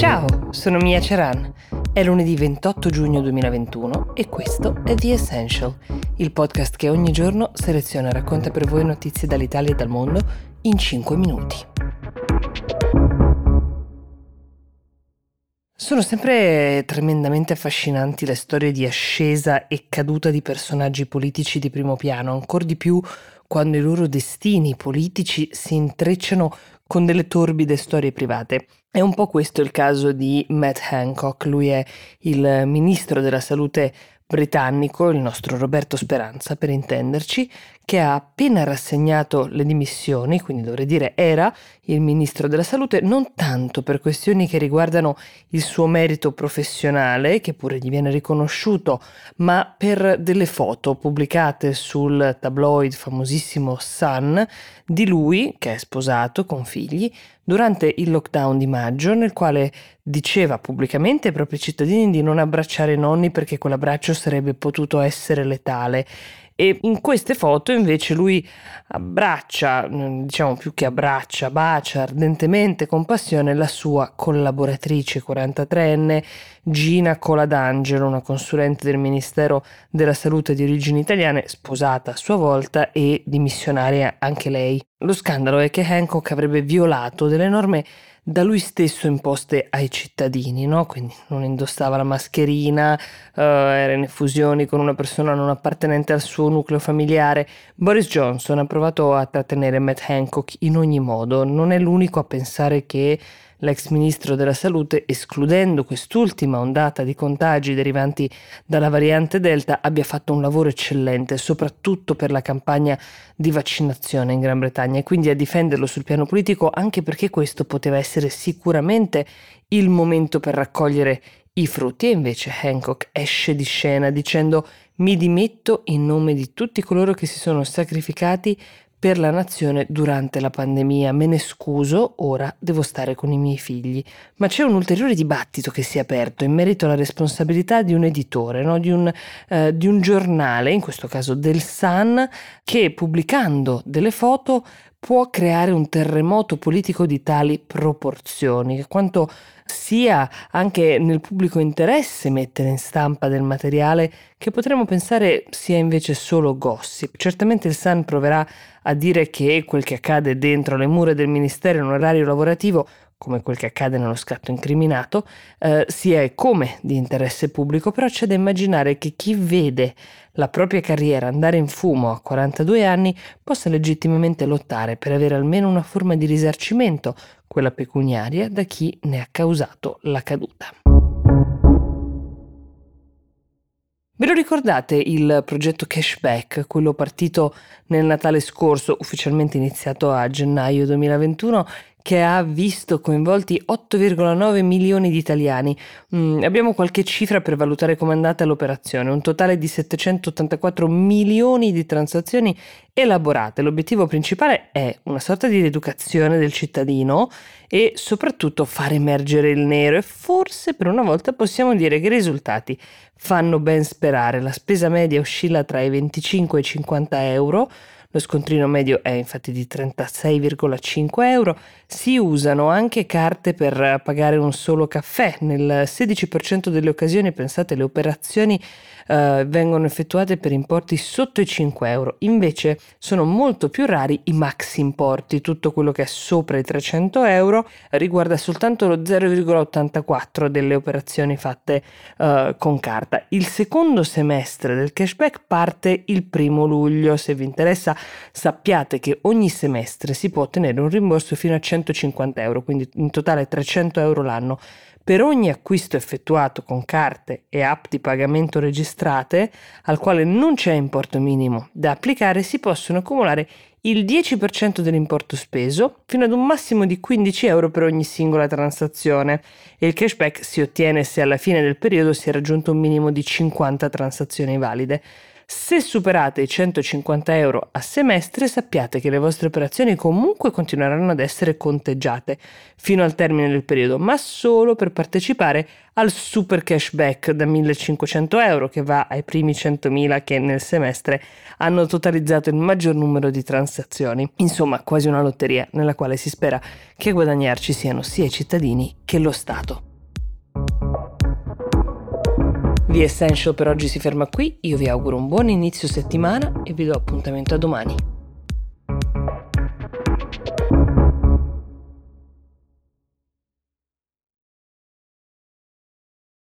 Ciao, sono Mia Ceran. È lunedì 28 giugno 2021 e questo è The Essential, il podcast che ogni giorno seleziona e racconta per voi notizie dall'Italia e dal mondo in 5 minuti. Sono sempre tremendamente affascinanti le storie di ascesa e caduta di personaggi politici di primo piano, ancora di più quando i loro destini politici si intrecciano con delle torbide storie private. È un po' questo il caso di Matt Hancock, lui è il ministro della salute britannico, il nostro Roberto Speranza per intenderci, che ha appena rassegnato le dimissioni, quindi dovrei dire era il ministro della salute, non tanto per questioni che riguardano il suo merito professionale, che pure gli viene riconosciuto, ma per delle foto pubblicate sul tabloid famosissimo Sun di lui, che è sposato con figli, durante il lockdown di maggio, nel quale diceva pubblicamente ai propri cittadini di non abbracciare i nonni perché quell'abbraccio sarebbe potuto essere letale e in queste foto invece lui abbraccia, diciamo più che abbraccia, bacia ardentemente con passione la sua collaboratrice 43enne Gina Coladangelo, una consulente del Ministero della Salute di origini italiane, sposata a sua volta e dimissionaria anche lei. Lo scandalo è che Hancock avrebbe violato delle norme da lui stesso imposte ai cittadini, no? quindi non indossava la mascherina, uh, era in effusioni con una persona non appartenente al suo nucleo familiare. Boris Johnson ha provato a trattenere Matt Hancock in ogni modo, non è l'unico a pensare che l'ex ministro della salute, escludendo quest'ultima ondata di contagi derivanti dalla variante Delta, abbia fatto un lavoro eccellente, soprattutto per la campagna di vaccinazione in Gran Bretagna e quindi a difenderlo sul piano politico anche perché questo poteva essere sicuramente il momento per raccogliere i frutti. E invece Hancock esce di scena dicendo mi dimetto in nome di tutti coloro che si sono sacrificati per la nazione durante la pandemia. Me ne scuso, ora devo stare con i miei figli. Ma c'è un ulteriore dibattito che si è aperto in merito alla responsabilità di un editore, no? di, un, eh, di un giornale, in questo caso del Sun, che pubblicando delle foto può creare un terremoto politico di tali proporzioni, quanto sia anche nel pubblico interesse mettere in stampa del materiale che potremmo pensare sia invece solo gossip. Certamente il Sun proverà a dire che quel che accade dentro le mura del Ministero in orario lavorativo come quel che accade nello scatto incriminato, eh, sia e come di interesse pubblico, però c'è da immaginare che chi vede la propria carriera andare in fumo a 42 anni possa legittimamente lottare per avere almeno una forma di risarcimento, quella pecuniaria, da chi ne ha causato la caduta. Ve lo ricordate il progetto Cashback, quello partito nel Natale scorso, ufficialmente iniziato a gennaio 2021 che ha visto coinvolti 8,9 milioni di italiani. Mm, abbiamo qualche cifra per valutare come è andata l'operazione, un totale di 784 milioni di transazioni elaborate. L'obiettivo principale è una sorta di educazione del cittadino e soprattutto far emergere il nero e forse per una volta possiamo dire che i risultati fanno ben sperare. La spesa media oscilla tra i 25 e i 50 euro lo scontrino medio è infatti di 36,5 euro. Si usano anche carte per pagare un solo caffè. Nel 16% delle occasioni, pensate, le operazioni eh, vengono effettuate per importi sotto i 5 euro. Invece sono molto più rari i maxi importi. Tutto quello che è sopra i 300 euro riguarda soltanto lo 0,84 delle operazioni fatte eh, con carta. Il secondo semestre del cashback parte il primo luglio. Se vi interessa sappiate che ogni semestre si può ottenere un rimborso fino a 150 euro, quindi in totale 300 euro l'anno. Per ogni acquisto effettuato con carte e app di pagamento registrate, al quale non c'è importo minimo da applicare, si possono accumulare il 10% dell'importo speso fino ad un massimo di 15 euro per ogni singola transazione e il cashback si ottiene se alla fine del periodo si è raggiunto un minimo di 50 transazioni valide. Se superate i 150 euro a semestre sappiate che le vostre operazioni comunque continueranno ad essere conteggiate fino al termine del periodo, ma solo per partecipare al super cashback da 1500 euro che va ai primi 100.000 che nel semestre hanno totalizzato il maggior numero di transazioni. Insomma, quasi una lotteria nella quale si spera che a guadagnarci siano sia i cittadini che lo Stato. The Essential per oggi si ferma qui, io vi auguro un buon inizio settimana e vi do appuntamento a domani.